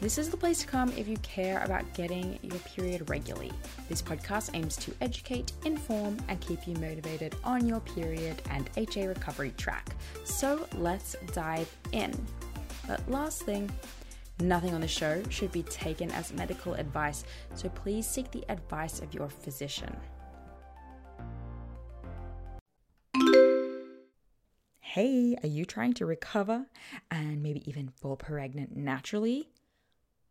This is the place to come if you care about getting your period regularly. This podcast aims to educate, inform, and keep you motivated on your period and HA recovery track. So let's dive in. But last thing, nothing on the show should be taken as medical advice, so please seek the advice of your physician. Hey, are you trying to recover and maybe even fall pregnant naturally?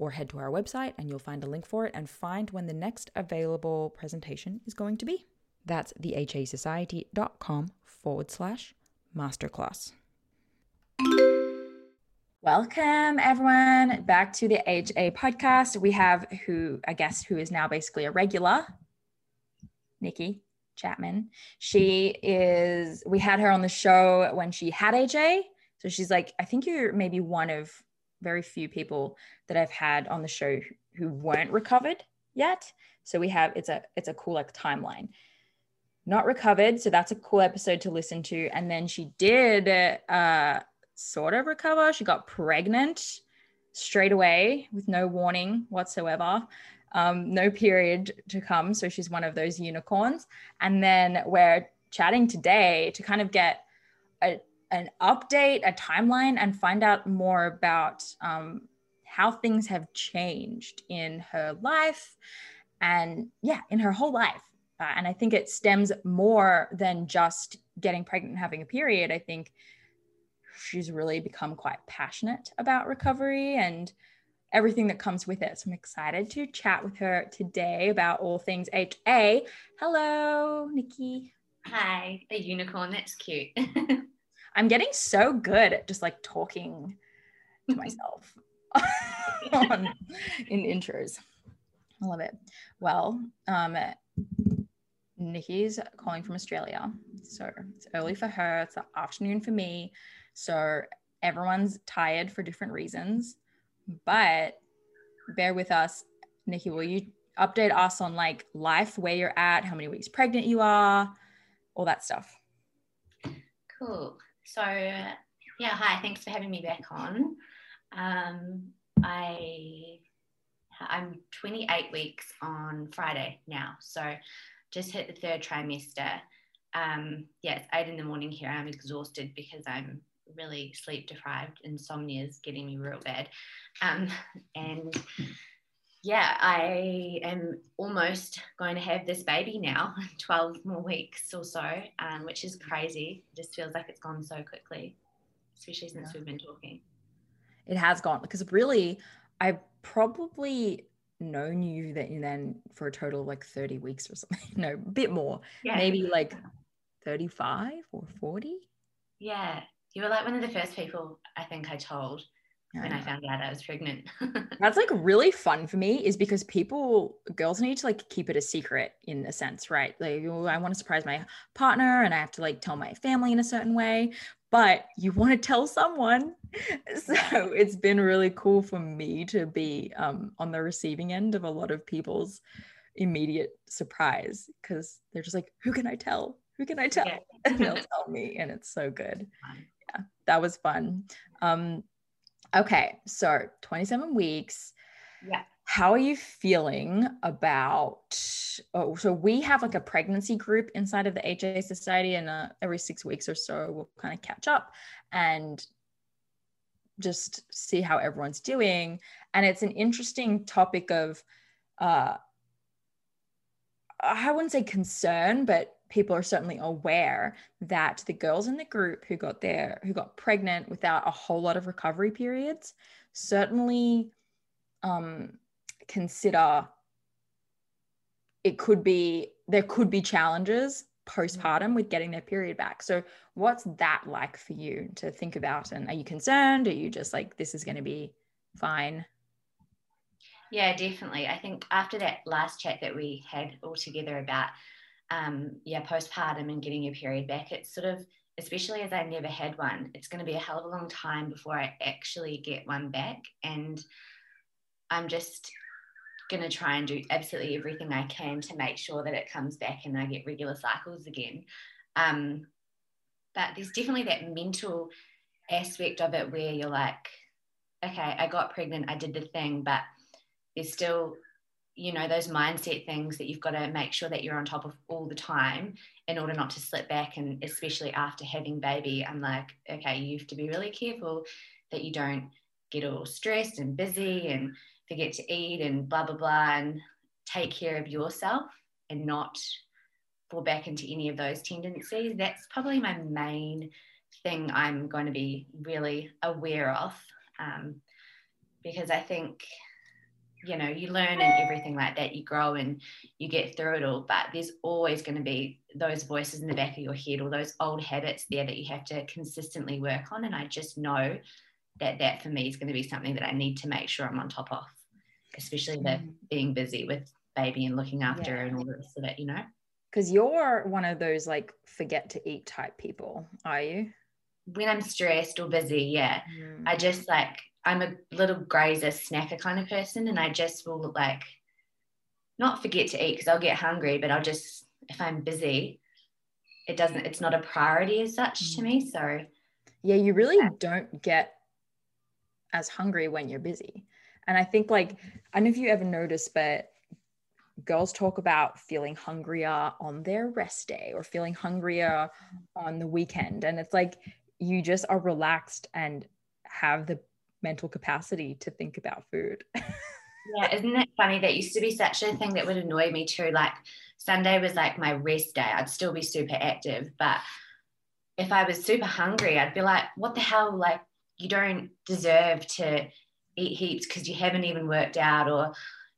or head to our website and you'll find a link for it and find when the next available presentation is going to be. That's thehasociety.com forward slash masterclass. Welcome everyone back to the HA podcast. We have who I guess who is now basically a regular, Nicky Chapman. She is we had her on the show when she had HA. So she's like, I think you're maybe one of very few people that I've had on the show who weren't recovered yet. So we have it's a it's a cool like timeline. Not recovered, so that's a cool episode to listen to. And then she did uh sort of recover. She got pregnant straight away with no warning whatsoever. Um, no period to come. So she's one of those unicorns. And then we're chatting today to kind of get a, an update, a timeline, and find out more about um, how things have changed in her life and, yeah, in her whole life. Uh, and I think it stems more than just getting pregnant and having a period. I think she's really become quite passionate about recovery and everything that comes with it. So I'm excited to chat with her today about all things HA. Hello, Nicky. Hi, a unicorn. That's cute. I'm getting so good at just like talking to myself on, in intros. I love it. Well, um, Nicky's calling from Australia. So it's early for her, it's the afternoon for me. So everyone's tired for different reasons. But bear with us. Nikki, will you update us on like life, where you're at, how many weeks pregnant you are, all that stuff. Cool. So, yeah, hi. Thanks for having me back on. Um, I I'm 28 weeks on Friday now, so just hit the third trimester. Um, yeah, it's eight in the morning here. I'm exhausted because I'm really sleep deprived. Insomnia is getting me real bad. Um, and yeah, I am almost going to have this baby now, 12 more weeks or so, um, which is crazy. It just feels like it's gone so quickly, especially since yeah. we've been talking. It has gone because really, I probably known you that you then for a total of like 30 weeks or something. No, a bit more. Yeah. Maybe like 35 or 40. Yeah. You were like one of the first people I think I told when I found out I was pregnant. That's like really fun for me is because people, girls need to like keep it a secret in a sense, right? Like, I want to surprise my partner and I have to like tell my family in a certain way, but you want to tell someone. So it's been really cool for me to be um, on the receiving end of a lot of people's immediate surprise because they're just like, who can I tell? Who can I tell? Yeah. and they'll tell me, and it's so good. Yeah, that was fun. Um, Okay, so 27 weeks. Yeah. How are you feeling about? Oh, so we have like a pregnancy group inside of the HA Society, and uh, every six weeks or so, we'll kind of catch up and just see how everyone's doing. And it's an interesting topic of, uh, I wouldn't say concern, but people are certainly aware that the girls in the group who got there who got pregnant without a whole lot of recovery periods certainly um, consider it could be there could be challenges postpartum with getting their period back. So what's that like for you to think about? And are you concerned? Are you just like this is going to be fine yeah definitely. I think after that last chat that we had all together about um, yeah, postpartum and getting your period back, it's sort of, especially as I never had one, it's going to be a hell of a long time before I actually get one back. And I'm just going to try and do absolutely everything I can to make sure that it comes back and I get regular cycles again. Um, but there's definitely that mental aspect of it where you're like, okay, I got pregnant, I did the thing, but there's still you know those mindset things that you've got to make sure that you're on top of all the time in order not to slip back and especially after having baby i'm like okay you have to be really careful that you don't get all stressed and busy and forget to eat and blah blah blah and take care of yourself and not fall back into any of those tendencies. That's probably my main thing i'm going to be really aware of um, because i think you know you learn and everything like that you grow and you get through it all but there's always going to be those voices in the back of your head or those old habits there that you have to consistently work on and i just know that that for me is going to be something that i need to make sure i'm on top of especially the mm. being busy with baby and looking after yeah. and all the rest of it you know because you're one of those like forget to eat type people are you when i'm stressed or busy yeah mm. i just like I'm a little grazer snacker kind of person, and I just will like not forget to eat because I'll get hungry, but I'll just if I'm busy, it doesn't. It's not a priority as such to mm. me. So yeah, you really yeah. don't get as hungry when you're busy. And I think like I don't know if you ever noticed, but girls talk about feeling hungrier on their rest day or feeling hungrier on the weekend. And it's like you just are relaxed and have the mental capacity to think about food. yeah, isn't it funny? That used to be such a thing that would annoy me too. Like Sunday was like my rest day. I'd still be super active, but if I was super hungry, I'd be like, what the hell? Like, you don't deserve to eat heaps because you haven't even worked out. Or,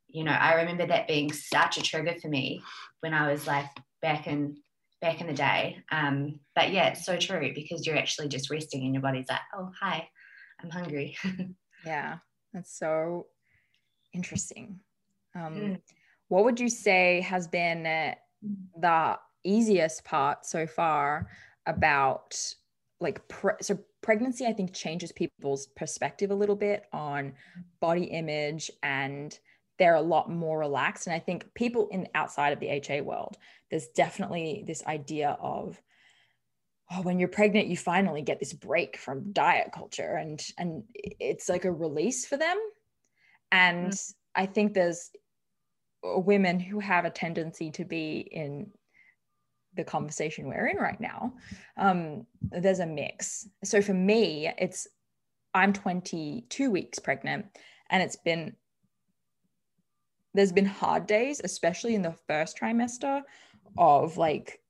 you know, I remember that being such a trigger for me when I was like back in back in the day. Um, but yeah, it's so true because you're actually just resting and your body's like, oh, hi, I'm hungry. yeah, that's so interesting. Um, mm. What would you say has been the easiest part so far about like pre- so pregnancy? I think changes people's perspective a little bit on body image and they're a lot more relaxed. And I think people in outside of the HA world, there's definitely this idea of oh, when you're pregnant, you finally get this break from diet culture, and and it's like a release for them. And mm. I think there's women who have a tendency to be in the conversation we're in right now. Um, there's a mix. So for me, it's I'm 22 weeks pregnant, and it's been there's been hard days, especially in the first trimester, of like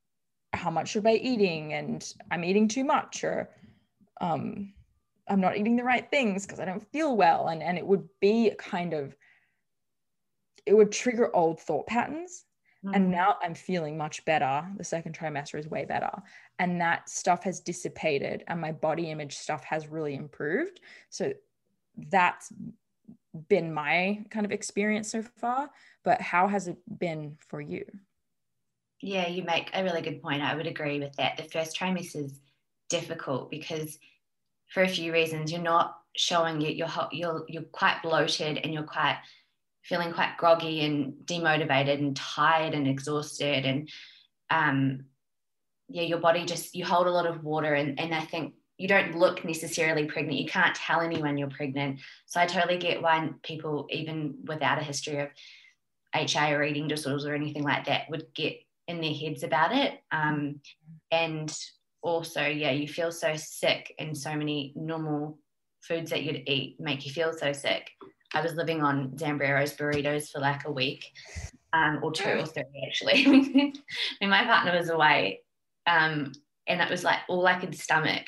how much should I be eating and I'm eating too much or um, I'm not eating the right things because I don't feel well. And, and it would be kind of, it would trigger old thought patterns. Mm-hmm. And now I'm feeling much better. The second trimester is way better. And that stuff has dissipated and my body image stuff has really improved. So that's been my kind of experience so far. But how has it been for you? Yeah, you make a really good point. I would agree with that. The first trimester is difficult because for a few reasons you're not showing it. You're you're you're quite bloated and you're quite feeling quite groggy and demotivated and tired and exhausted and um yeah your body just you hold a lot of water and and I think you don't look necessarily pregnant. You can't tell anyone you're pregnant. So I totally get why people, even without a history of HA or eating disorders or anything like that, would get in their heads about it. Um, and also, yeah, you feel so sick, and so many normal foods that you'd eat make you feel so sick. I was living on Zambrero's burritos for like a week, um, or two or three actually. when my partner was away, um, and it was like all I could stomach.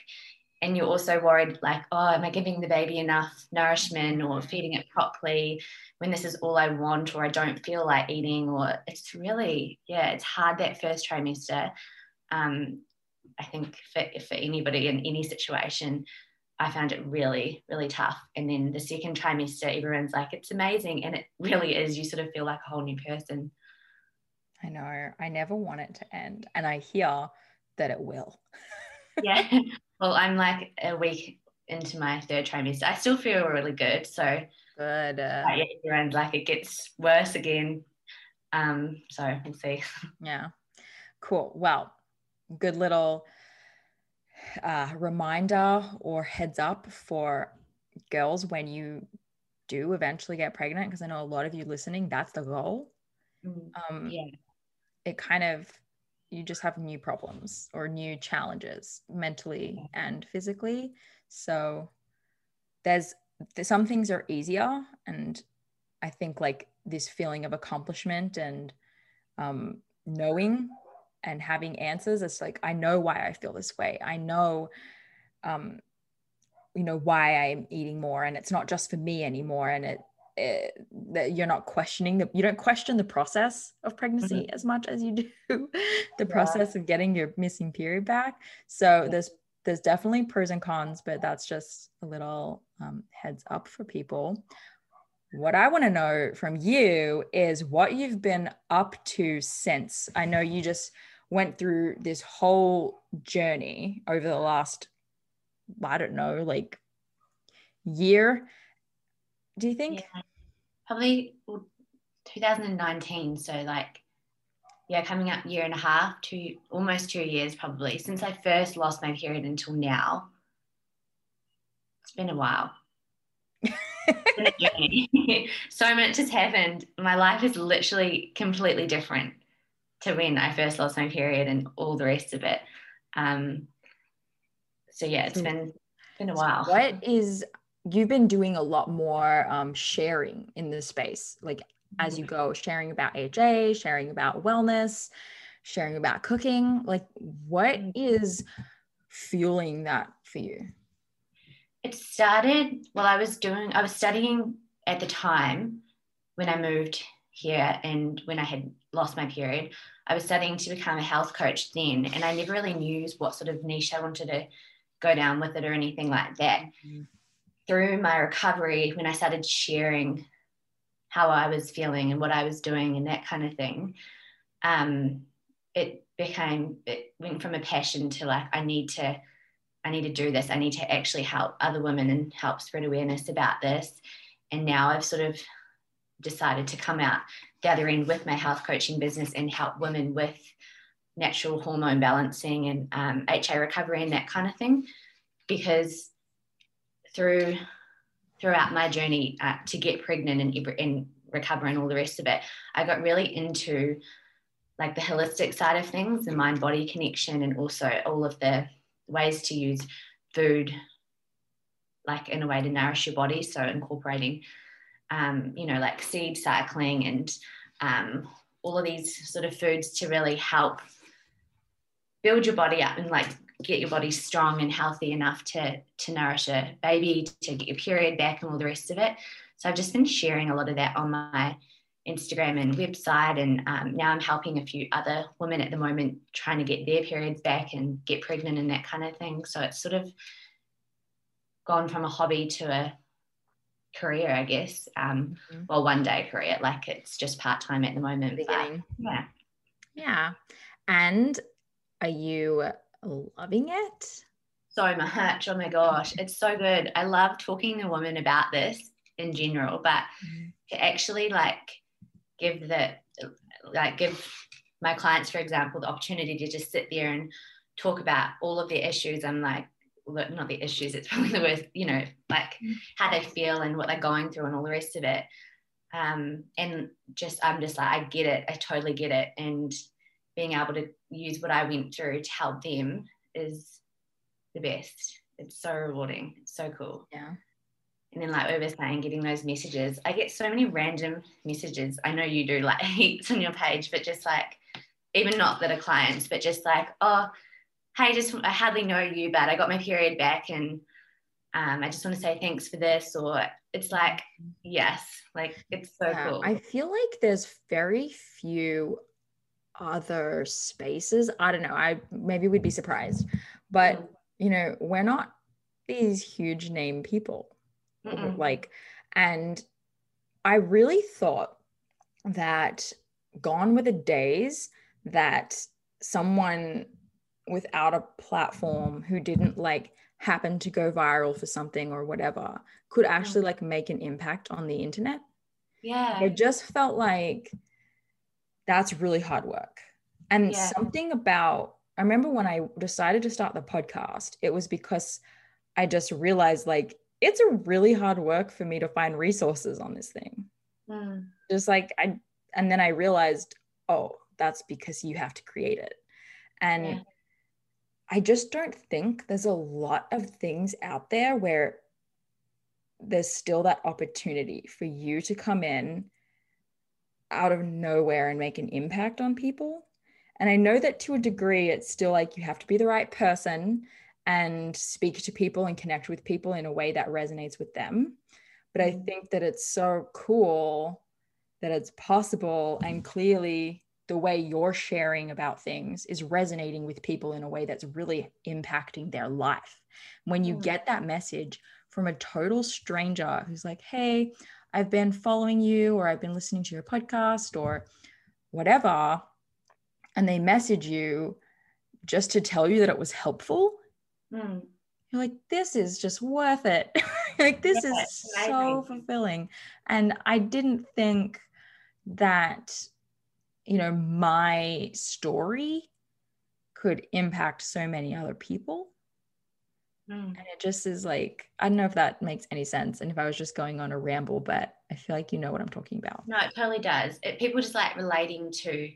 And you're also worried, like, oh, am I giving the baby enough nourishment or feeding it properly? when this is all I want or I don't feel like eating or it's really yeah it's hard that first trimester. Um, I think for, for anybody in any situation I found it really really tough. And then the second trimester everyone's like it's amazing and it really is. You sort of feel like a whole new person. I know. I never want it to end and I hear that it will. Yeah well I'm like a week into my third trimester I still feel really good so Good. Uh, and like it gets worse again. Um, so we'll see. Yeah. Cool. Well, good little uh, reminder or heads up for girls when you do eventually get pregnant, because I know a lot of you listening, that's the goal. Mm, um, yeah. It kind of, you just have new problems or new challenges mentally and physically. So there's some things are easier and i think like this feeling of accomplishment and um, knowing and having answers it's like i know why i feel this way i know um, you know why i'm eating more and it's not just for me anymore and it, it that you're not questioning the you don't question the process of pregnancy mm-hmm. as much as you do the yeah. process of getting your missing period back so yeah. there's there's definitely pros and cons, but that's just a little um, heads up for people. What I want to know from you is what you've been up to since. I know you just went through this whole journey over the last, I don't know, like year. Do you think? Yeah, probably 2019. So, like yeah, coming up year and a half, two almost two years probably since I first lost my period until now. It's been a while. so much has happened. My life is literally completely different to when I first lost my period and all the rest of it. Um, so yeah, it's been been a while. What is you've been doing a lot more um, sharing in this space, like as you go, sharing about HA, sharing about wellness, sharing about cooking. Like, what mm. fueling that for you? It started while I was doing, I was studying at the time when I moved here and when I had lost my period. I was studying to become a health coach then, and I never really knew what sort of niche I wanted to go down with it or anything like that. Mm-hmm. Through my recovery, when I started sharing how I was feeling and what I was doing and that kind of thing, um, it became it went from a passion to like I need to I need to do this. I need to actually help other women and help spread awareness about this. And now I've sort of decided to come out the other end with my health coaching business and help women with natural hormone balancing and um, HA recovery and that kind of thing. Because through throughout my journey uh, to get pregnant and, and recover and all the rest of it, I got really into like the holistic side of things, the mind body connection, and also all of the ways to use food like in a way to nourish your body. So incorporating, um, you know, like seed cycling and um, all of these sort of foods to really help build your body up and like get your body strong and healthy enough to to nourish a baby, to get your period back, and all the rest of it. So I've just been sharing a lot of that on my Instagram and website, and um, now I'm helping a few other women at the moment trying to get their periods back and get pregnant and that kind of thing. So it's sort of gone from a hobby to a career, I guess. Um, mm-hmm. Well, one day career, like it's just part time at the moment. But, yeah. Yeah. And are you loving it? So much. Oh my gosh. It's so good. I love talking to women about this in general, but mm-hmm. to actually like give the, like give my clients, for example, the opportunity to just sit there and talk about all of their issues. I'm like, not the issues, it's probably the worst, you know, like mm. how they feel and what they're going through and all the rest of it. Um, and just, I'm just like, I get it. I totally get it. And being able to use what I went through to help them is the best. It's so rewarding. It's so cool. Yeah. And then, like we were saying, getting those messages. I get so many random messages. I know you do like heaps on your page, but just like, even not that are clients, but just like, oh, hey, just I hardly know you, but I got my period back and um, I just want to say thanks for this. Or it's like, yes, like it's so yeah, cool. I feel like there's very few other spaces. I don't know. I maybe we'd be surprised, but mm. you know, we're not these huge name people. Mm-mm. Like, and I really thought that gone were the days that someone without a platform who didn't like happen to go viral for something or whatever could actually like make an impact on the internet. Yeah. It just felt like that's really hard work. And yeah. something about, I remember when I decided to start the podcast, it was because I just realized like it's a really hard work for me to find resources on this thing. Mm. Just like I, and then I realized, oh, that's because you have to create it. And yeah. I just don't think there's a lot of things out there where there's still that opportunity for you to come in out of nowhere and make an impact on people. And I know that to a degree, it's still like you have to be the right person and speak to people and connect with people in a way that resonates with them. But I mm. think that it's so cool that it's possible and clearly the way you're sharing about things is resonating with people in a way that's really impacting their life. When you get that message from a total stranger who's like, hey, I've been following you, or I've been listening to your podcast, or whatever, and they message you just to tell you that it was helpful, mm. you're like, this is just worth it. like, this yeah, is so fulfilling. And I didn't think that you know, my story could impact so many other people. Mm. And it just is like, I don't know if that makes any sense. And if I was just going on a ramble, but I feel like you know what I'm talking about. No, it totally does. It, people just like relating to,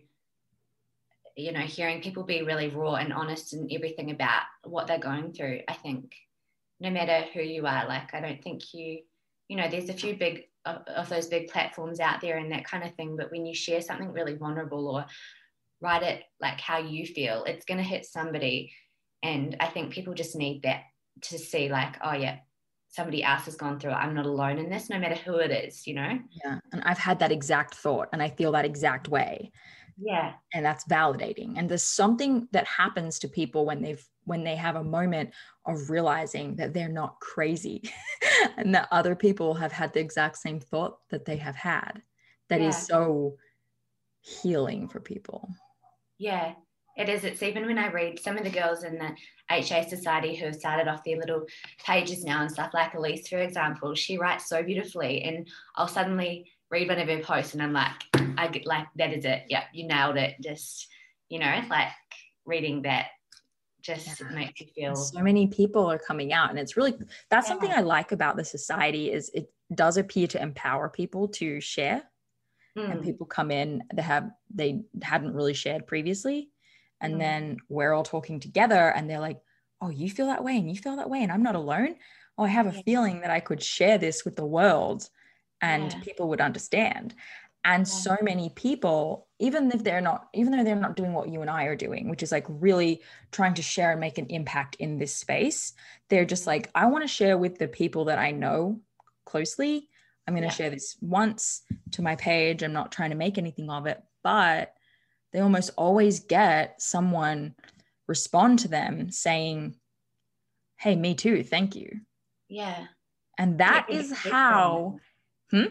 you know, hearing people be really raw and honest and everything about what they're going through. I think no matter who you are, like, I don't think you, you know, there's a few big of, of those big platforms out there and that kind of thing. But when you share something really vulnerable or write it like how you feel, it's going to hit somebody. And I think people just need that to see, like, oh, yeah, somebody else has gone through it. I'm not alone in this, no matter who it is, you know? Yeah. And I've had that exact thought and I feel that exact way. Yeah. And that's validating. And there's something that happens to people when they've when they have a moment of realizing that they're not crazy and that other people have had the exact same thought that they have had That yeah. is so healing for people yeah it is it's even when i read some of the girls in the ha society who have started off their little pages now and stuff like elise for example she writes so beautifully and i'll suddenly read one of her posts and I'm like, I get like that is it. Yep, you nailed it. Just, you know, like reading that just yeah. makes you feel so many people are coming out and it's really that's yeah. something I like about the society is it does appear to empower people to share mm. and people come in they have they hadn't really shared previously and mm. then we're all talking together and they're like oh you feel that way and you feel that way and i'm not alone oh i have a feeling that i could share this with the world and yeah. people would understand and yeah. so many people even if they're not even though they're not doing what you and i are doing which is like really trying to share and make an impact in this space they're just like i want to share with the people that i know closely i'm going to yeah. share this once to my page i'm not trying to make anything of it but they almost always get someone respond to them saying hey me too thank you. Yeah. And that is how hmm?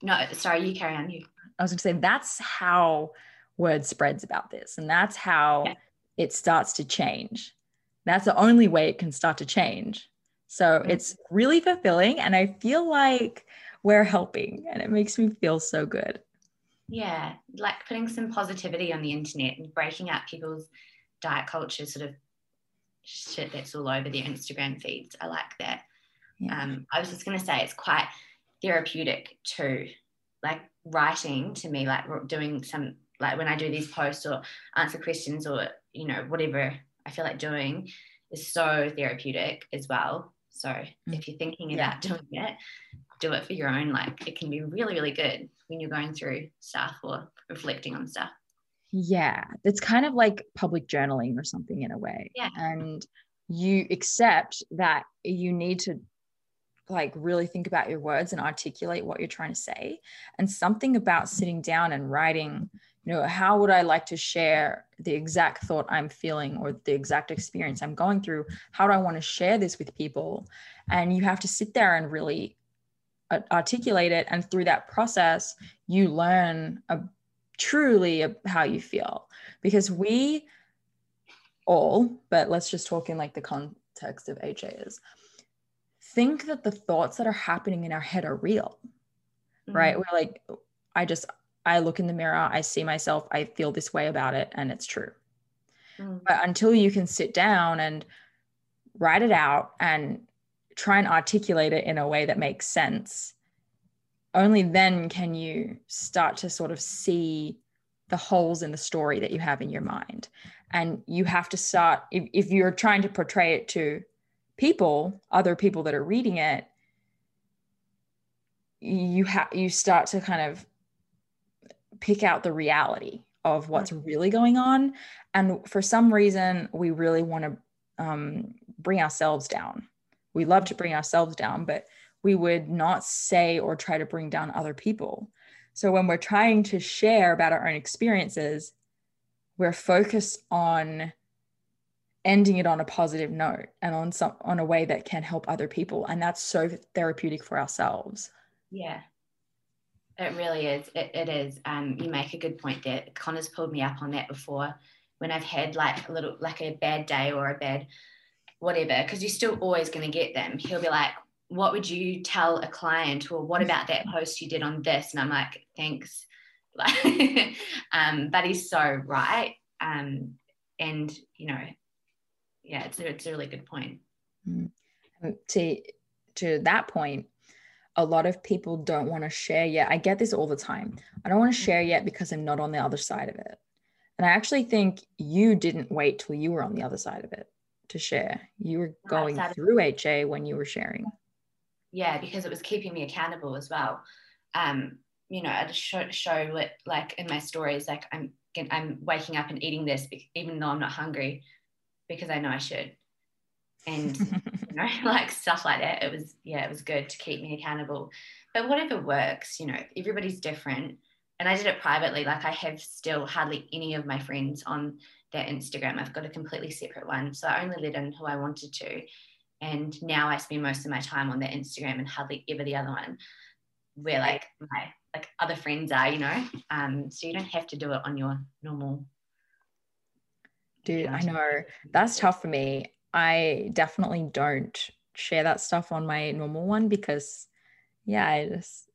no sorry you carry on you. I was going to say that's how word spreads about this and that's how yeah. it starts to change. That's the only way it can start to change. So mm-hmm. it's really fulfilling and i feel like we're helping and it makes me feel so good yeah like putting some positivity on the internet and breaking up people's diet culture sort of shit that's all over their instagram feeds i like that yeah. um, i was just going to say it's quite therapeutic too like writing to me like doing some like when i do these posts or answer questions or you know whatever i feel like doing is so therapeutic as well so mm. if you're thinking yeah. about doing it do it for your own like it can be really really good when you're going through stuff or reflecting on stuff. Yeah it's kind of like public journaling or something in a way. Yeah. And you accept that you need to like really think about your words and articulate what you're trying to say. And something about sitting down and writing you know how would i like to share the exact thought i'm feeling or the exact experience i'm going through? How do i want to share this with people? And you have to sit there and really articulate it and through that process you learn a, truly a, how you feel because we all but let's just talk in like the context of HAs think that the thoughts that are happening in our head are real, mm-hmm. right? We're like, I just, I look in the mirror, I see myself, I feel this way about it, and it's true. Mm-hmm. But until you can sit down and write it out and try and articulate it in a way that makes sense, only then can you start to sort of see the holes in the story that you have in your mind. And you have to start, if, if you're trying to portray it to people, other people that are reading it, you have you start to kind of pick out the reality of what's really going on. And for some reason, we really want to um, bring ourselves down. We love to bring ourselves down, but we would not say or try to bring down other people. So when we're trying to share about our own experiences, we're focused on ending it on a positive note and on some on a way that can help other people. And that's so therapeutic for ourselves. Yeah. It really is. It, it is. Um you make a good point there. Connor's pulled me up on that before. When i've had like a little like a bad day or a bad whatever because you're still always going to get them he'll be like what would you tell a client or what about that post you did on this and i'm like thanks um but he's so right um and you know yeah, it's, it's a really good point. Mm. To to that point, a lot of people don't want to share yet. I get this all the time. I don't want to share yet because I'm not on the other side of it. And I actually think you didn't wait till you were on the other side of it to share. You were going through HA when you were sharing. Yeah, because it was keeping me accountable as well. Um, you know, I just show, show it like in my stories, like I'm I'm waking up and eating this even though I'm not hungry because I know I should. And you know, like stuff like that. It was yeah, it was good to keep me accountable. But whatever works, you know, everybody's different. And I did it privately. Like I have still hardly any of my friends on their Instagram. I've got a completely separate one. So I only let in who I wanted to. And now I spend most of my time on their Instagram and hardly ever the other one where like my like other friends are, you know. Um, so you don't have to do it on your normal Dude, I know that's tough for me. I definitely don't share that stuff on my normal one because, yeah, I just,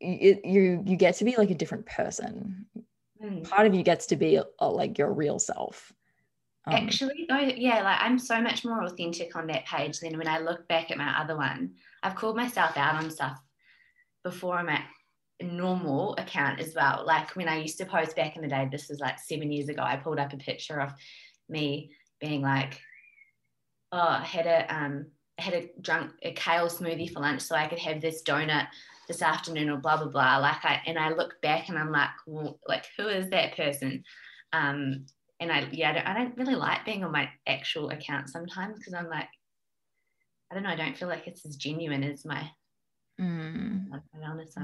it, you you get to be like a different person. Mm. Part of you gets to be uh, like your real self. Um, Actually, no, yeah, like I'm so much more authentic on that page than when I look back at my other one. I've called myself out on stuff before I'm at a normal account as well. Like when I used to post back in the day, this was like seven years ago, I pulled up a picture of me being like, oh, I had a um I had a drunk a kale smoothie for lunch so I could have this donut this afternoon or blah blah blah. Like I and I look back and I'm like, well, like who is that person? Um, and I yeah, I don't, I don't really like being on my actual account sometimes because I'm like, I don't know, I don't feel like it's as genuine as my. Mm.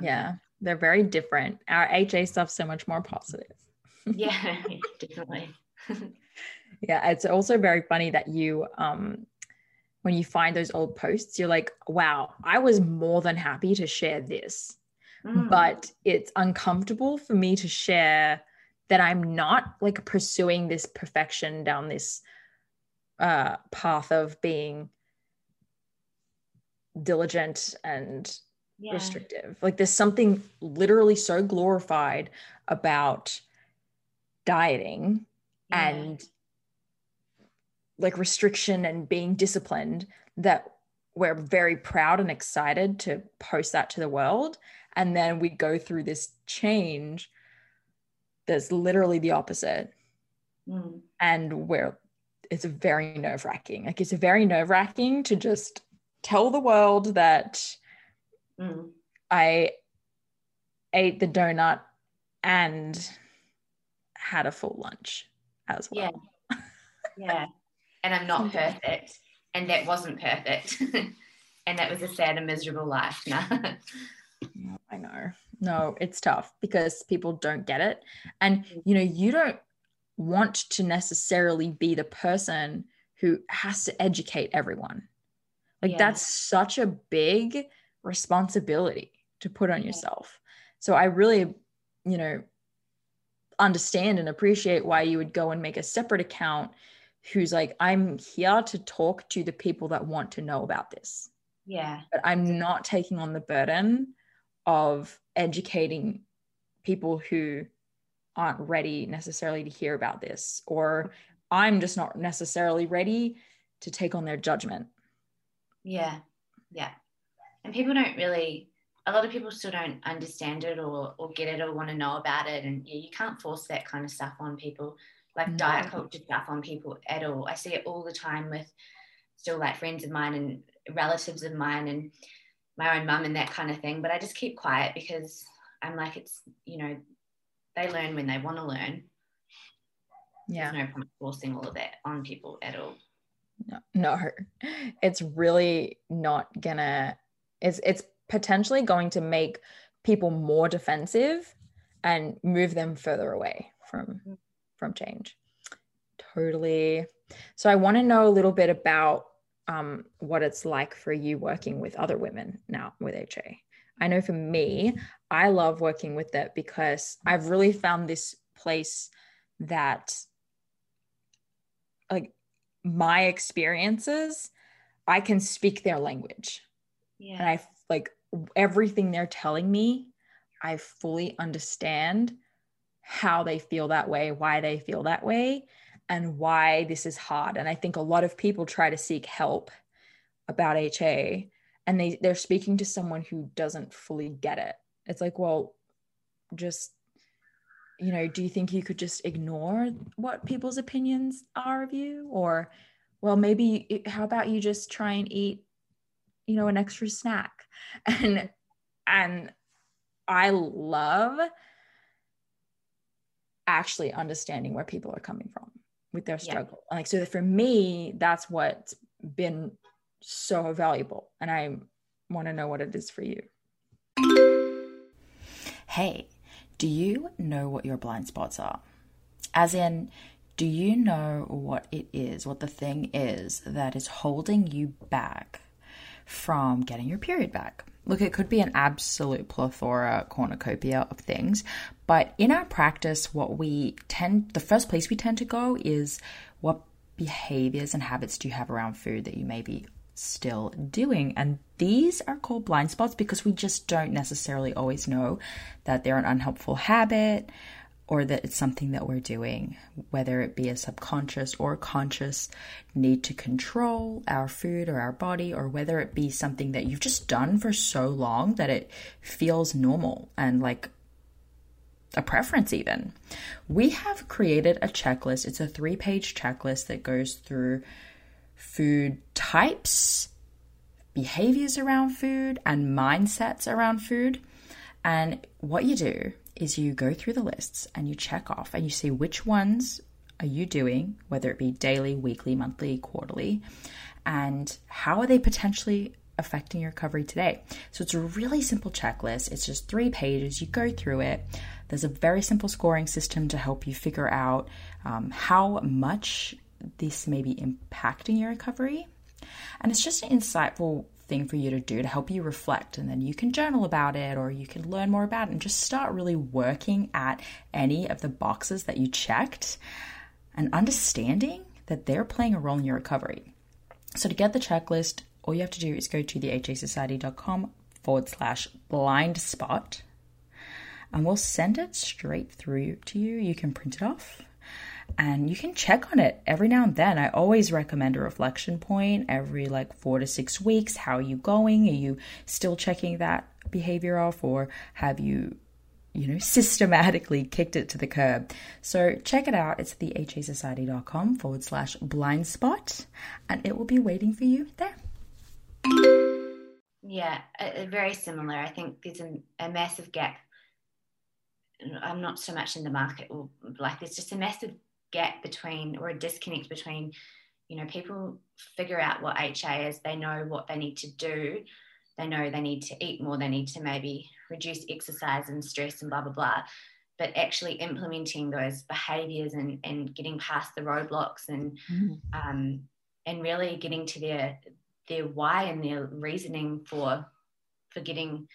yeah, they're very different. Our HA stuff's so much more positive. yeah, definitely. yeah, it's also very funny that you um when you find those old posts, you're like, wow, I was more than happy to share this. Mm. But it's uncomfortable for me to share that I'm not like pursuing this perfection down this uh, path of being diligent and yeah. restrictive. Like there's something literally so glorified about dieting yeah. and like restriction and being disciplined that we're very proud and excited to post that to the world. And then we go through this change that's literally the opposite. Mm. and where it's very nerve-wracking. Like it's very nerve-wracking to just tell the world that mm. i ate the donut and had a full lunch as well. Yeah. Yeah and I'm not perfect. And that wasn't perfect. and that was a sad and miserable life. No. I know. No, it's tough because people don't get it. And, mm. you know, you don't want to necessarily be the person who has to educate everyone. Like, yeah. that's such a big responsibility to put on yourself. So, I really, you know, understand and appreciate why you would go and make a separate account who's like, I'm here to talk to the people that want to know about this. Yeah. But I'm not taking on the burden of educating people who aren't ready necessarily to hear about this, or I'm just not necessarily ready to take on their judgment. Yeah. Yeah. And people don't really, a lot of people still don't understand it or, or get it or want to know about it. And yeah, you can't force that kind of stuff on people like mm-hmm. diet culture stuff on people at all. I see it all the time with still like friends of mine and relatives of mine and my own mum and that kind of thing. But I just keep quiet because I'm like, it's, you know, they learn when they want to learn. Yeah. There's no point forcing all of that on people at all. No, no, it's really not gonna, it's, it's potentially going to make people more defensive and move them further away from mm from change. Totally. So I want to know a little bit about um, what it's like for you working with other women now with HA. I know for me, I love working with it because I've really found this place that, like, my experiences, I can speak their language. Yeah. And I like everything they're telling me, I fully understand how they feel that way, why they feel that way, and why this is hard. And I think a lot of people try to seek help about HA and they, they're speaking to someone who doesn't fully get it. It's like, well, just, you know, do you think you could just ignore what people's opinions are of you? Or, well, maybe how about you just try and eat, you know, an extra snack? And, and I love actually understanding where people are coming from with their struggle. Yeah. Like so for me, that's what's been so valuable. And I want to know what it is for you. Hey, do you know what your blind spots are? As in, do you know what it is, what the thing is that is holding you back from getting your period back? Look, it could be an absolute plethora cornucopia of things, but in our practice, what we tend, the first place we tend to go is what behaviors and habits do you have around food that you may be still doing. And these are called blind spots because we just don't necessarily always know that they're an unhelpful habit or that it's something that we're doing, whether it be a subconscious or conscious need to control our food or our body, or whether it be something that you've just done for so long that it feels normal and like a preference, even. We have created a checklist. It's a three page checklist that goes through food types, behaviors around food, and mindsets around food. And what you do is you go through the lists and you check off and you see which ones are you doing, whether it be daily, weekly, monthly, quarterly, and how are they potentially affecting your recovery today. So it's a really simple checklist. It's just three pages. You go through it. There's a very simple scoring system to help you figure out um, how much this may be impacting your recovery. And it's just an insightful thing for you to do to help you reflect. And then you can journal about it or you can learn more about it and just start really working at any of the boxes that you checked and understanding that they're playing a role in your recovery. So to get the checklist, all you have to do is go to thehasociety.com forward slash blind spot and we'll send it straight through to you. You can print it off and you can check on it every now and then. I always recommend a reflection point every like four to six weeks. How are you going? Are you still checking that behavior off, or have you, you know, systematically kicked it to the curb? So check it out. It's the hasociety.com forward slash blind spot, and it will be waiting for you there. Yeah, very similar. I think there's a, a massive gap I'm not so much in the market or like there's just a massive gap between or a disconnect between you know people figure out what HA is they know what they need to do they know they need to eat more they need to maybe reduce exercise and stress and blah blah blah. But actually implementing those behaviors and, and getting past the roadblocks and mm. um, and really getting to their their why and their reasoning for for getting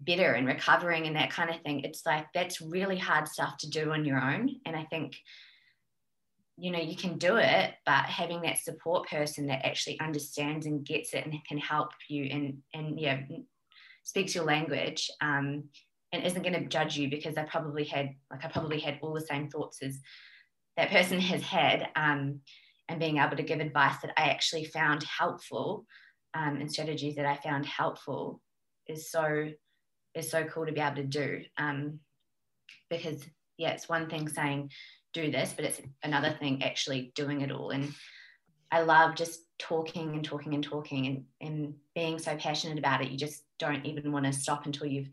better and recovering and that kind of thing. It's like that's really hard stuff to do on your own. And i think you know you can do it but having that support person that actually understands and gets it and can help you and and yeah speaks your language um, and isn't going to judge you because I probably had like I probably had all the same thoughts as that person has had um, and being able to give advice that I actually found helpful um, and strategies that I found helpful is so is so cool to be able to do um, because yeah it's one thing saying do this, but it's another thing actually doing it all. And I love just talking and talking and talking and, and being so passionate about it. You just don't even want to stop until you've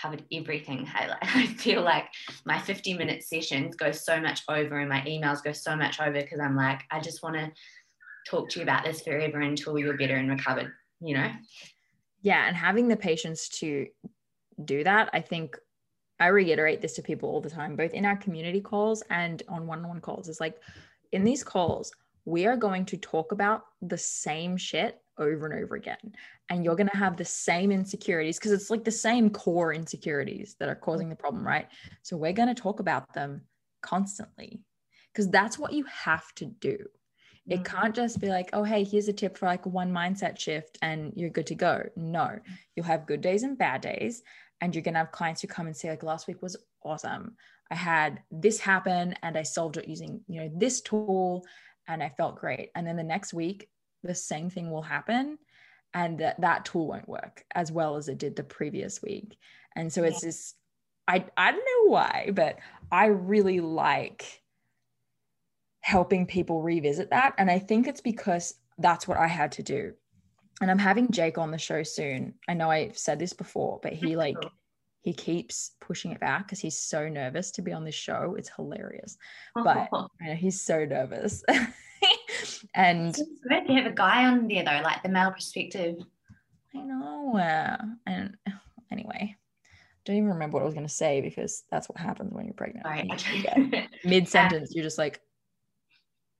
covered everything. I, I feel like my 50 minute sessions go so much over and my emails go so much over because I'm like, I just want to talk to you about this forever until you're better and recovered, you know? Yeah. And having the patience to do that, I think I reiterate this to people all the time, both in our community calls and on one on one calls. Is like in these calls, we are going to talk about the same shit over and over again. And you're going to have the same insecurities because it's like the same core insecurities that are causing the problem, right? So we're going to talk about them constantly because that's what you have to do. It mm-hmm. can't just be like, oh, hey, here's a tip for like one mindset shift and you're good to go. No, you'll have good days and bad days and you're going to have clients who come and say like last week was awesome. I had this happen and i solved it using you know this tool and i felt great. And then the next week the same thing will happen and that that tool won't work as well as it did the previous week. And so it's yeah. this i i don't know why but i really like helping people revisit that. And i think it's because that's what i had to do and I'm having Jake on the show soon. I know I've said this before, but he like he keeps pushing it back because he's so nervous to be on this show. It's hilarious, but oh. know, he's so nervous. and it's good to have a guy on there though, like the male perspective. I know. Uh, and anyway, don't even remember what I was going to say because that's what happens when you're pregnant. Right. Mid sentence, you're just like,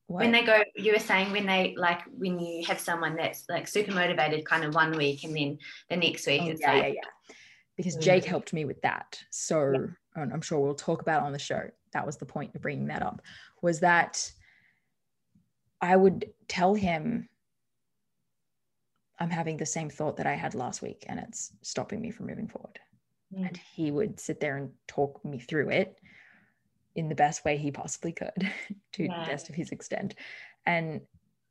what? when they go you were saying when they like when you have someone that's like super motivated kind of one week and then the next week oh, it's yeah, like yeah, yeah. because mm. jake helped me with that so yeah. i'm sure we'll talk about on the show that was the point of bringing that up was that i would tell him I'm having the same thought that I had last week and it's stopping me from moving forward. Mm. And he would sit there and talk me through it in the best way he possibly could to Yeah. the best of his extent. And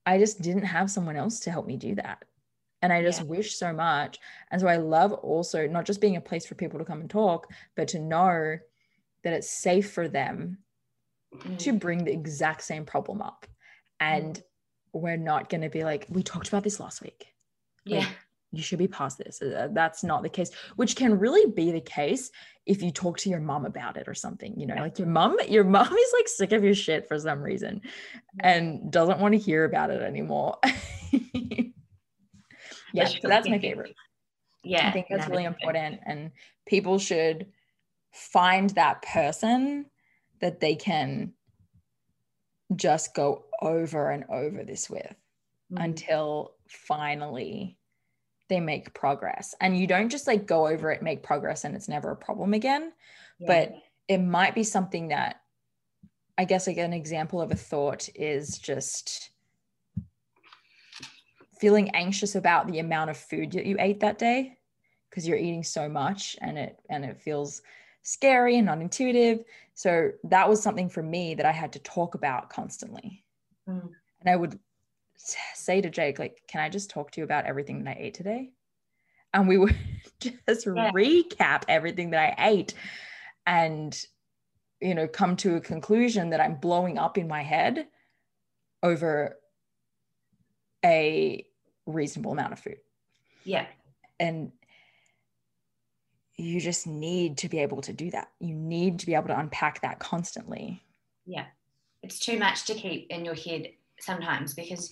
I just didn't have someone else to help me do that. And I just Yeah. wish so much. And so I love also not just being a place for people to come and talk, but to know that it's safe for them Mm. to bring the exact same problem up. And we're not going to be like, we talked about this last week. yeah. You should be past this. Uh, That's not the case, which can really be the case if you talk to your mom about it or something. You know, like your mom, your mom is like sick of your shit for some reason and doesn't want to hear about it anymore. yeah, That's so that's my favorite. yeah. I think that's really important. And people should find that person that they can just go over and over this with Mm. until finally they make progress. And you don't just like go over it, make progress, and it's never a problem again. Yeah. But it might be something that I guess like an example of a thought is just feeling anxious about the amount of food that you ate that day because you're eating so much and it and it feels scary and not intuitive. So that was something for me that I had to talk about constantly. Mm. And I would say to Jake, like, can I just talk to you about everything that I ate today? And we would just Yeah. recap everything that I ate and, you know, come to a conclusion that I'm blowing up in my head over a reasonable amount of food. yeah. And you just need to be able to do that. You need to be able to unpack that constantly. Yeah. It's too much to keep in your head sometimes because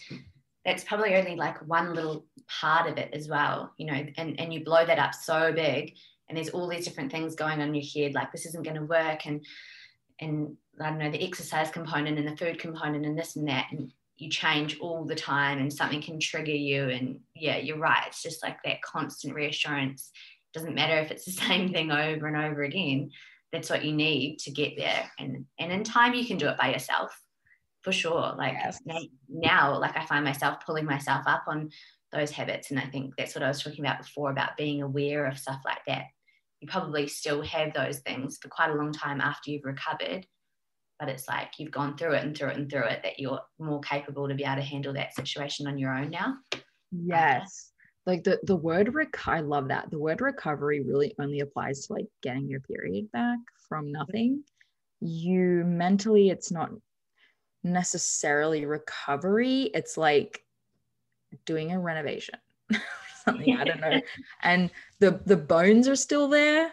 that's probably only like one little part of it as well, you know, and, and you blow that up so big and there's all these different things going on in your head, like this isn't going to work and and I don't know, the exercise component and the food component and this and that. And you change all the time and something can trigger you. And yeah, you're right. It's just like that constant reassurance. Doesn't matter if it's the same thing over and over again. That's what you need to get there. And and in time you can do it by yourself for sure. Like Yes. now, now, like I find myself pulling myself up on those habits. And I think that's what I was talking about before about being aware of stuff like that. You probably still have those things for quite a long time after you've recovered, but it's like you've gone through it and through it and through it that you're more capable to be able to handle that situation on your own now. Yes. Like the the word rec- I love that. The word recovery really only applies to like getting your period back from nothing. You mentally it's not necessarily recovery. It's like doing a renovation. or Something I don't know. And the the bones are still there,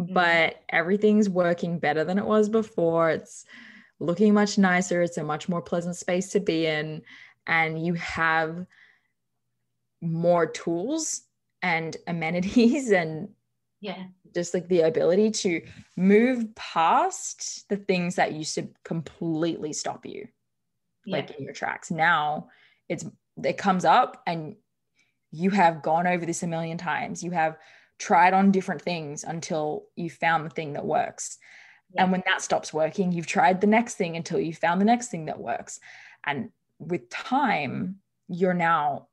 mm. but everything's working better than it was before. It's looking much nicer. It's a much more pleasant space to be in and you have more tools and amenities and Yeah. just like the ability to move past the things that used to completely stop you Yeah. like in your tracks now it's it comes up and you have gone over this a million times you have tried on different things until you found the thing that works Yeah. and when that stops working you've tried the next thing until you found the next thing that works and with time you're now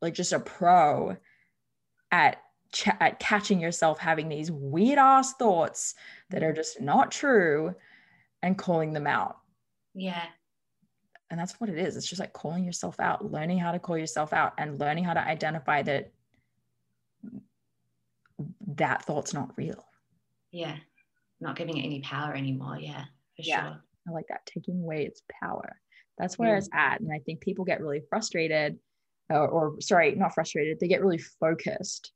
like just a pro at ch- at catching yourself having these weird ass thoughts that are just not true and calling them out yeah. and that's what it is it's just like calling yourself out learning how to call yourself out and learning how to identify that that thought's not real Yeah. Not giving it any power anymore. Yeah. For Yeah. sure. i like that taking away its power that's where Mm. it's at and i think people get really frustrated or, or sorry not frustrated they get really focused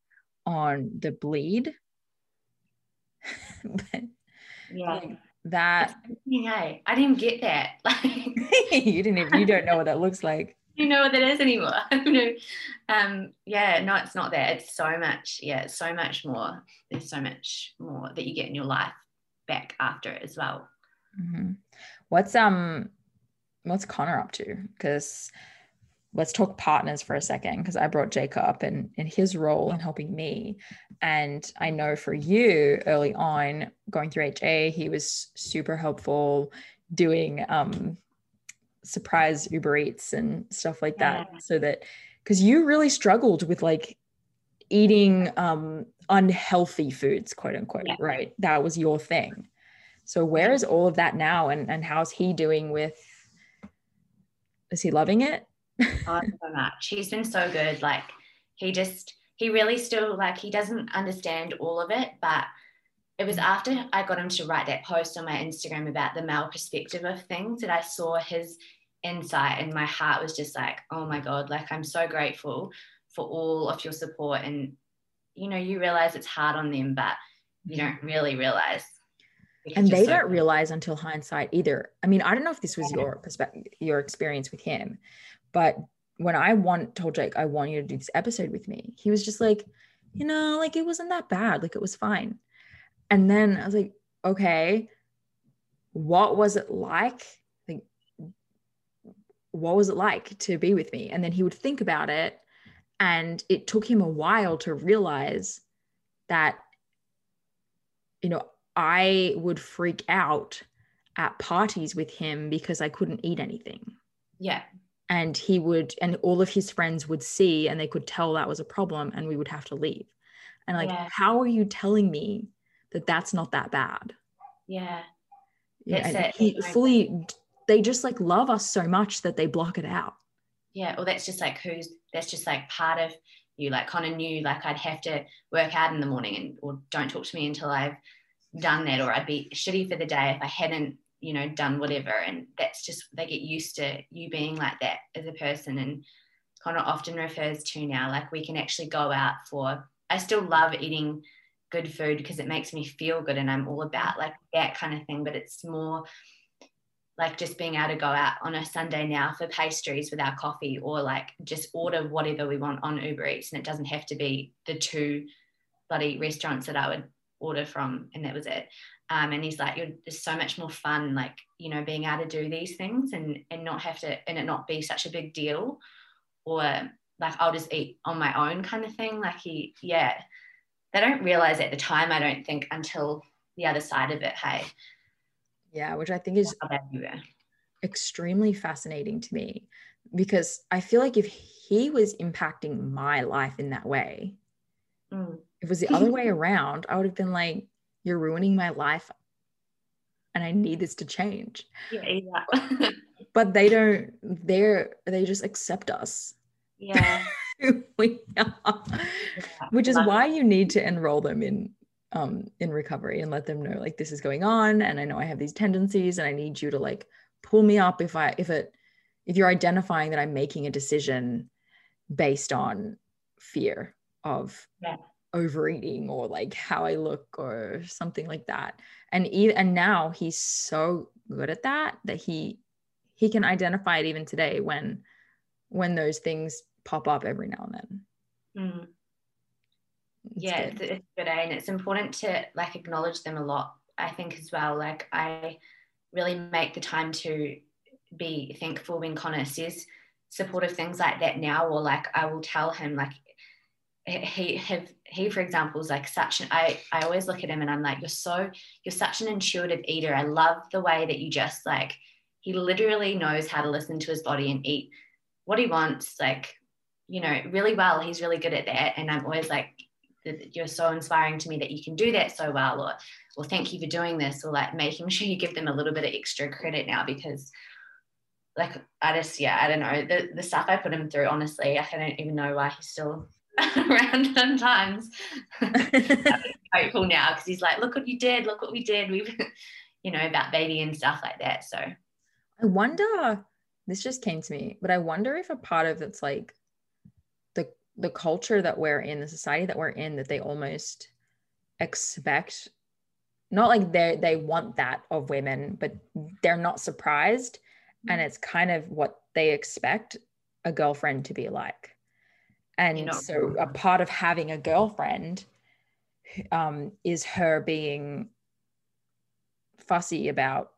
on the bleed but Yeah. like that Hey, I didn't get that. Like you didn't even you don't know what that looks like you know what that is anymore. know, um, yeah, no, it's not that. It's so much. Yeah, it's so much more. There's so much more that you get in your life back after it as well. Mhm. What's um what's Connor up to? Because let's talk partners for a second because I brought Jacob up in in his role in helping me. And I know for you early on going through HA, he was super helpful doing um surprise Uber Eats and stuff like that. So that because you really struggled with like eating um unhealthy foods quote unquote yeah. right that was your thing so where is all of that now and and how's he doing with is he loving it so much he's been so good like he just he really still like he doesn't understand all of it but it was after I got him to write that post on my Instagram about the male perspective of things that I saw his insight and my heart was just like, oh my God, like I'm so grateful for all of your support. And, you know, you realize it's hard on them, but you don't really realize. And they so don't realize until hindsight either. I mean, I don't know if this was your perspective, your experience with him, but when I want told Jake, I want you to do this episode with me, he was just like, you know, like it wasn't that bad. Like it was fine. And then I was like, okay, what was it like? Like, what was it like to be with me? And then he would think about it. And it took him a while to realize that, you know, I would freak out at parties with him because I couldn't eat anything. Yeah. And he would, and all of his friends would see and they could tell that was a problem and we would have to leave. And like, yeah. how are you telling me that that's not that bad. Yeah. Yeah. He fully, they just like love us so much that they block it out. Yeah. Well, that's just like who's, that's just like part of you, like kind of knew like I'd have to work out in the morning and, or don't talk to me until I've done that, or I'd be shitty for the day if I hadn't, you know, done whatever. And that's just, they get used to you being like that as a person. And Connor often refers to now, like we can actually go out for, I still love eating good food because it makes me feel good and I'm all about like that kind of thing. But it's more like just being able to go out on a Sunday now for pastries with our coffee or like just order whatever we want on Uber Eats. And it doesn't have to be the two bloody restaurants that I would order from. And that was it. Um, and he's like, You're, there's so much more fun, like, you know, being able to do these things and, and not have to, and it not be such a big deal or like I'll just eat on my own kind of thing. Like he, yeah, they don't realize at the time, I don't think, until the other side of it. Hey. Yeah, which I think is extremely fascinating to me because I feel like if he was impacting my life in that way, mm. if it was the other way around, I would have been like, you're ruining my life and I need this to change. Yeah, exactly. but they don't, they're, they just accept us. Yeah. we are. Which is why you need to enroll them in um in recovery and let them know like this is going on and I know I have these tendencies and I need you to like pull me up if I if it if you're identifying that I'm making a decision based on fear of yeah. Overeating or like how I look or something like that. And even and now he's so good at that that he he can identify it even today when when those things pop up every now and then. Mm. yeah, good. It's, it's good, eh? and it's important to like acknowledge them a lot. I think as well. Like I really make the time to be thankful when Connor says supportive things like that now, or like I will tell him like he have he for example is like such an I I always look at him and I'm like you're so you're such an intuitive eater. I love the way that you just like he literally knows how to listen to his body and eat what he wants like you know, really well. He's really good at that. And I'm always like, you're so inspiring to me that you can do that so well or well thank you for doing this or like making sure you give them a little bit of extra credit now because like I just yeah I don't know the, the stuff I put him through honestly I don't even know why he's still around sometimes hopeful now because he's like look what you did look what we did we've you know about baby and stuff like that so I wonder this just came to me but I wonder if a part of it's like the the culture that we're in, the society that we're in, that they almost expect not like they they want that of women, but they're not surprised. And mm. it's kind of what they expect a girlfriend to be like. And you know, so a part of having a girlfriend um, is her being fussy about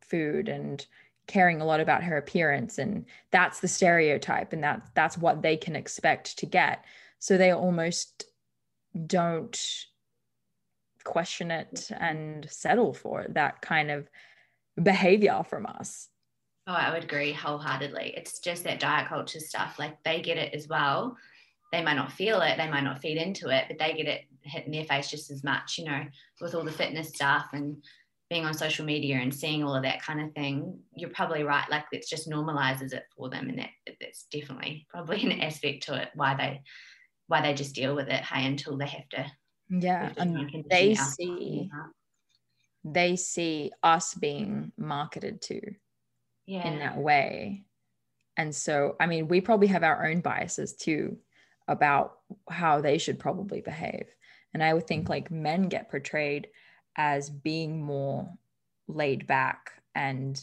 food and caring a lot about her appearance. And that's the stereotype and that that's what they can expect to get. So they almost don't question it and settle for that kind of behavior from us Oh, I would agree wholeheartedly. It's just that diet culture stuff. Like they get it as well. They might not feel it, they might not feed into it, but they get it hit in their face just as much, you know, with all the fitness stuff and being on social media and seeing all of that kind of thing. You're probably right. Like it just normalizes it for them. And that that's definitely probably an aspect to it why they why they just deal with it, hey, until they have to yeah. And they see they see us being marketed to yeah. in that way. And so, I mean, we probably have our own biases too about how they should probably behave. And I would think like men get portrayed as being more laid back and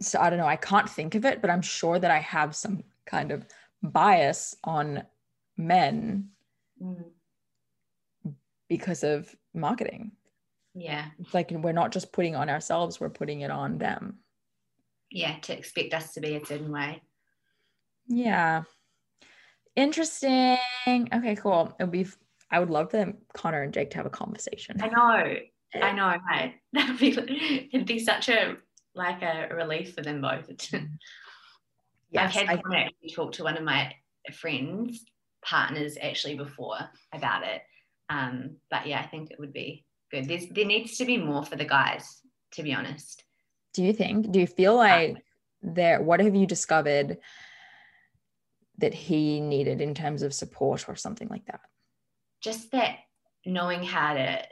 so I don't know, I can't think of it, but I'm sure that I have some kind of bias on men mm. because of marketing. Yeah. It's like we're not just putting on ourselves, we're putting it on them. Yeah, to expect us to be a certain way. Yeah. Interesting. Okay, cool. It would be I would love for Connor and Jake to have a conversation. I know. I know, right? That'd be it'd be such a like a relief for them both. yes, I've had I, Connor actually talk to one of my friends' partners actually before about it. Um, but yeah, I think it would be good. There's, there needs to be more for the guys, to be honest. Do you think? Do you feel like um, there? What have you discovered that he needed in terms of support or something like that? Just that knowing how to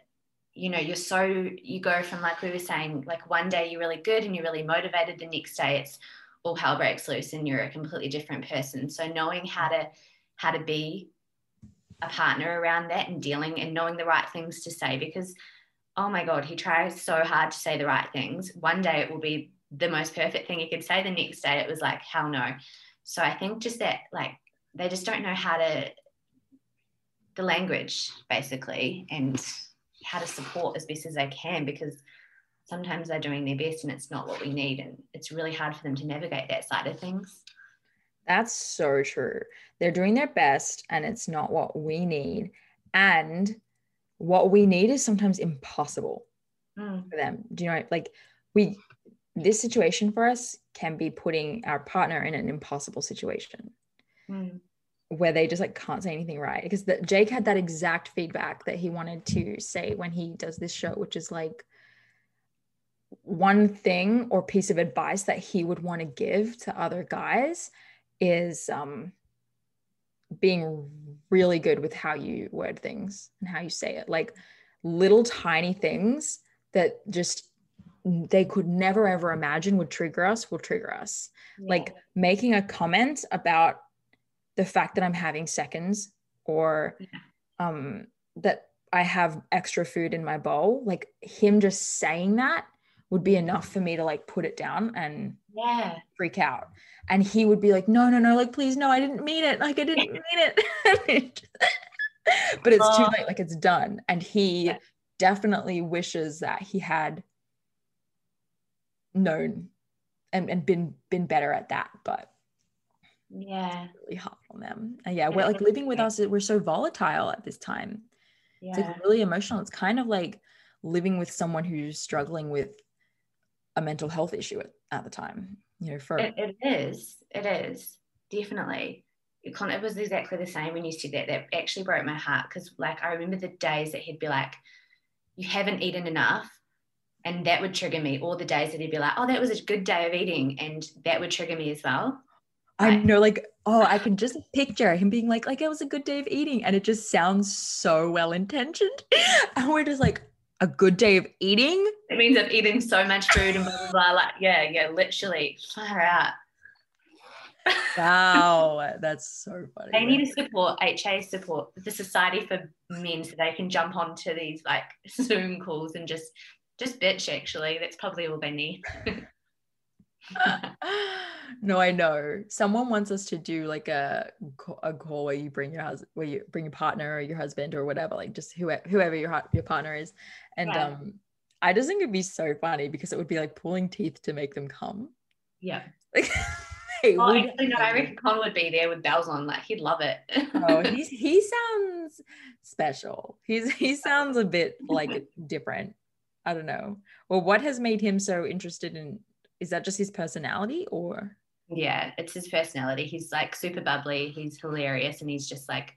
you know you're so you go from like we were saying like one day you're really good and you're really motivated the next day it's all hell breaks loose and you're a completely different person so knowing how to how to be a partner around that and dealing and knowing the right things to say because oh my god he tries so hard to say the right things. One day it will be the most perfect thing he could say. The next day it was like hell no. So i think just that like they just don't know how to the language basically and how to support as best as they can because sometimes they're doing their best and it's not what we need and it's really hard for them to navigate that side of things that's so true. They're doing their best and it's not what we need. And what we need is sometimes impossible mm. for them. Do you know, like we, this situation for us can be putting our partner in an impossible situation. Mm. Where they just like can't say anything right because the, Jake had that exact feedback that he wanted to say when he does this show, which is like, one thing or piece of advice that he would want to give to other guys is um, being really good with how you word things and how you say it. Like little tiny things that just they could never ever imagine would trigger us will trigger us. Yeah. Like making a comment about the fact that I'm having seconds or yeah. um, that I have extra food in my bowl, like him just saying that would be enough for me to like put it down and yeah. freak out. And he would be like no no no like please no i didn't mean it like i didn't mean it. But it's too late like it's done. And he definitely wishes that he had known and, and been been better at that but yeah. really hard on them. And yeah we're like living with us we're so volatile at this time. Yeah. it's like really emotional. It's kind of like living with someone who's struggling with a mental health issue at, at the time you know for it, it is. It is. Definitely. It, kind of, it was exactly the same when you said that. That actually broke my heart because like i remember the days that he'd be like you haven't eaten enough and that would trigger me. All the days that he'd be like oh that was a good day of eating and that would trigger me as well. I know, like, oh, I can just picture him being like, like it was a good day of eating, and it just sounds so well intentioned, and we're just like, a good day of eating. It means of eating so much food and blah blah blah. Like, yeah, yeah, literally far out. wow, that's so funny. They need to support HA support the Society for Men so they can jump onto these like Zoom calls and just just bitch. Actually, that's probably all they need. no, I know. Someone wants us to do like a a call where you bring your husband, where you bring your partner or your husband or whatever, like just whoever whoever your your partner is, and um, I just think it'd be so funny because it would be like pulling teeth to make them come. Yeah. Like, hey, oh, actually, no, I reckon Con would be there with bells on. Like he'd love it. oh, he's he sounds special. He's he sounds a bit like different. I don't know. Well, what has made him so interested in? Is that just his personality, or? Yeah, it's his personality. He's like super bubbly. He's hilarious, and he's just like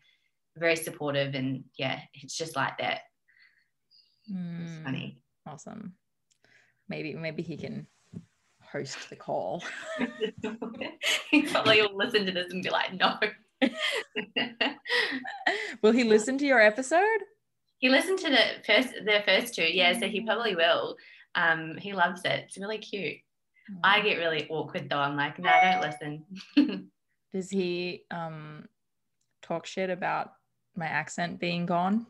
very supportive. And yeah, it's just like that. Mm, it's funny. Awesome. Maybe maybe he can host the call. he probably will listen to this and be like, no. will he listen to your episode? He listened to the first the first two, yeah, so he probably will. Um, he loves it. It's really cute. Mm. I get really awkward though. I'm like, no, don't listen. Does he um talk shit about my accent being gone?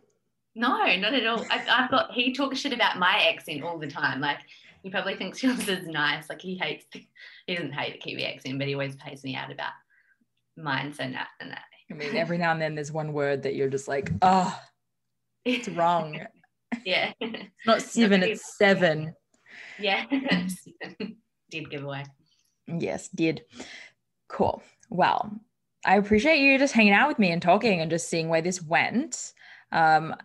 No, not at all. I, have got he talks shit about my accent all the time. Like he probably thinks yours is nice. Like he hates, he doesn't hate the Kiwi accent, but he always pays me out about mine. So nah, nah. I mean, every now and then there's one word that you're just like, oh, it's wrong. yeah. It's not seven, it's seven. Yeah. did giveaway. Yes, did. Cool. Well, I appreciate you just hanging out with me and talking and just seeing where this went. Um,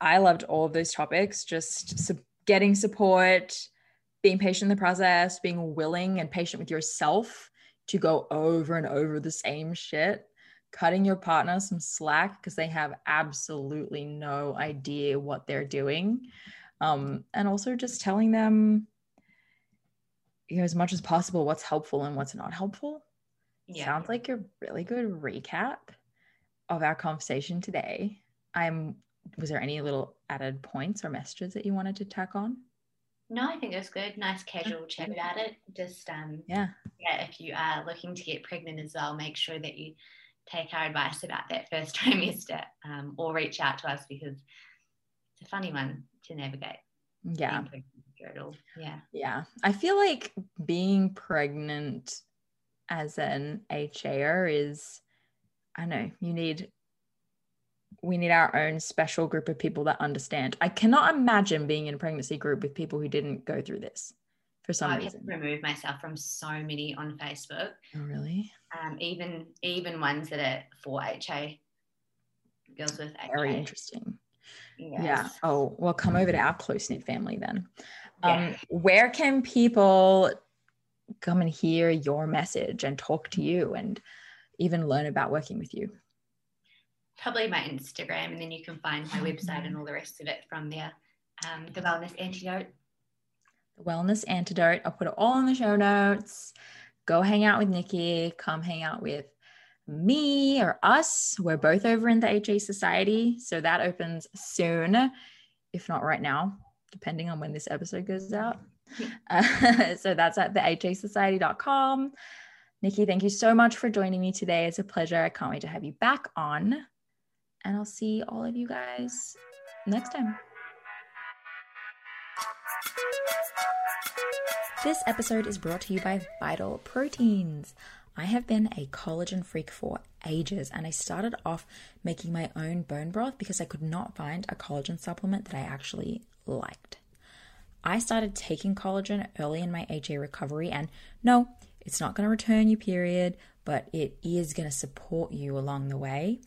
I loved all of those topics, just getting support, being patient in the process, being willing and patient with yourself to go over and over the same shit, cutting your partner some slack because they have absolutely no idea what they're doing. Um, and also just telling them, you know, as much as possible what's helpful and what's not helpful. Yeah. Sounds like a really good recap of our conversation today. I'm was there any little added points or messages that you wanted to tack on? No, I think it was good. Nice casual chat about it. Just um yeah. Yeah, if you are looking to get pregnant as well, make sure that you take our advice about that first trimester um, or reach out to us because it's a funny one to navigate. Yeah. Yeah. Yeah. I feel like being pregnant as an HAer is I know you need we need our own special group of people that understand. I cannot imagine being in a pregnancy group with people who didn't go through this for some reason. I reason. remove myself from so many on Facebook. Oh, really? Um, even even ones that are for HA girls with HA. Very interesting. Yes. Yeah. Oh, well, come over to our close knit family then. Um, Where can people come and hear your message and talk to you and even learn about working with you? Probably my Instagram, and then you can find my website and all the rest of it from there. Um, the Wellness Antidote. The Wellness Antidote. I'll put it all in the show notes. Go hang out with Nicky. Come hang out with me or us. We're both over in the HA Society. So that opens soon, if not right now, depending on when this episode goes out. Uh, so that's at thehasociety.com. Nicky, thank you so much for joining me today. It's a pleasure. I can't wait to have you back on and I'll see all of you guys next time. This episode is brought to you by Vital Proteins. I have been a collagen freak for ages and I started off making my own bone broth because I could not find a collagen supplement that I actually liked. I started taking collagen early in my HA recovery, and no, it's not going to return your period, but it is going to support you along the way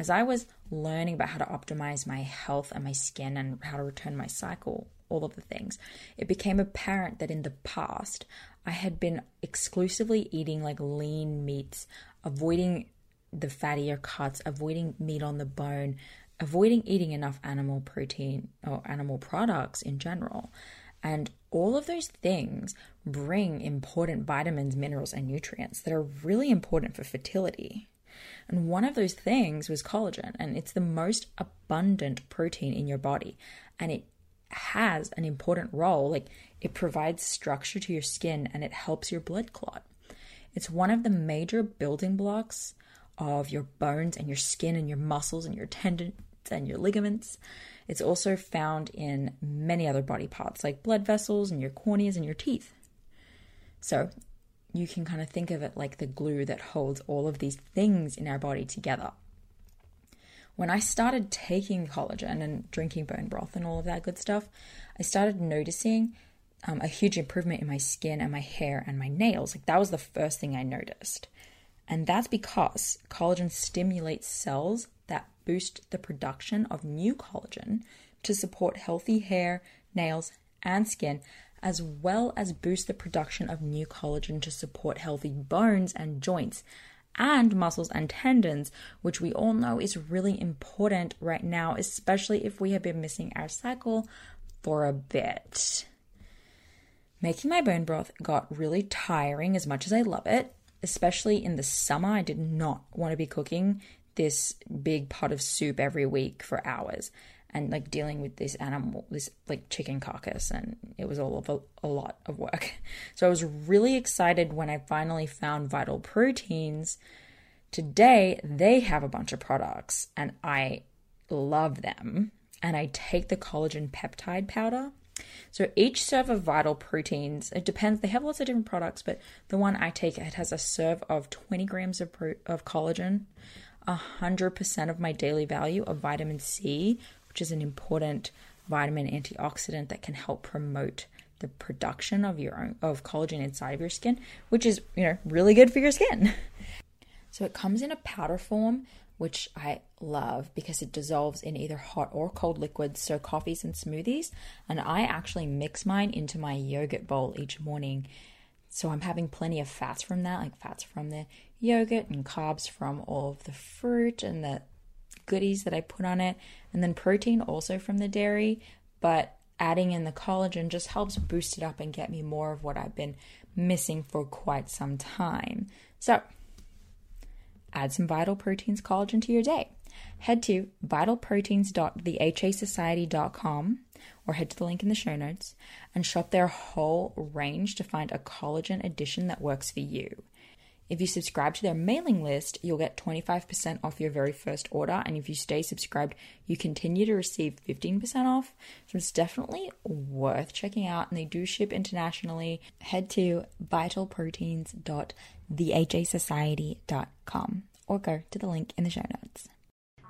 as I was learning about how to optimize my health and my skin and how to return my cycle, all of the things, it became apparent that in the past I had been exclusively eating like lean meats, avoiding the fattier cuts, avoiding meat on the bone, avoiding eating enough animal protein or animal products in general. And all of those things bring important vitamins, minerals, and nutrients that are really important for fertility. And one of those things was collagen, and it's the most abundant protein in your body. And it has an important role. Like it provides structure to your skin and it helps your blood clot. It's one of the major building blocks of your bones and your skin and your muscles and your tendons and your ligaments. It's also found in many other body parts like blood vessels and your corneas and your teeth. So, you can kind of think of it like the glue that holds all of these things in our body together. When I started taking collagen and drinking bone broth and all of that good stuff, I started noticing um, a huge improvement in my skin and my hair and my nails. Like that was the first thing I noticed. And that's because collagen stimulates cells that boost the production of new collagen to support healthy hair, nails, and skin, as well as boost the production of new collagen to support healthy bones and joints and muscles and tendons, which we all know is really important right now, especially if we have been missing our cycle for a bit. Making my bone broth got really tiring as much as I love it, especially in the summer. I did not want to be cooking this big pot of soup every week for hours and like dealing with this animal, this like chicken carcass, and it was all of a, a, lot of work. So I was really excited when I finally found Vital Proteins. Today, they have a bunch of products, and I love them. And I take the collagen peptide powder. So each serve of Vital Proteins, it depends. They have lots of different products, but the one I take, it has a serve of 20 grams of, pro- of collagen, 100% of my daily value of vitamin C, which is an important vitamin antioxidant that can help promote the production of your own of collagen inside of your skin, which is, you know, really good for your skin. So it comes in a powder form, which I love because it dissolves in either hot or cold liquids, so coffees and smoothies. And I actually mix mine into my yogurt bowl each morning. So I'm having plenty of fats from that, like fats from the yogurt and carbs from all of the fruit and the goodies that I put on it, and then protein also from the dairy. But adding in the collagen just helps boost it up and get me more of what I've been missing for quite some time. So, add some Vital Proteins collagen to your day. Head to vitalproteins.thehasociety.com or head to the link in the show notes and shop their whole range to find a collagen edition that works for you. If you subscribe to their mailing list, you'll get 25% off your very first order. And if you stay subscribed, you continue to receive 15% off. So it's definitely worth checking out. And they do ship internationally. Head to vitalproteins.thehasociety.com or go to the link in the show notes.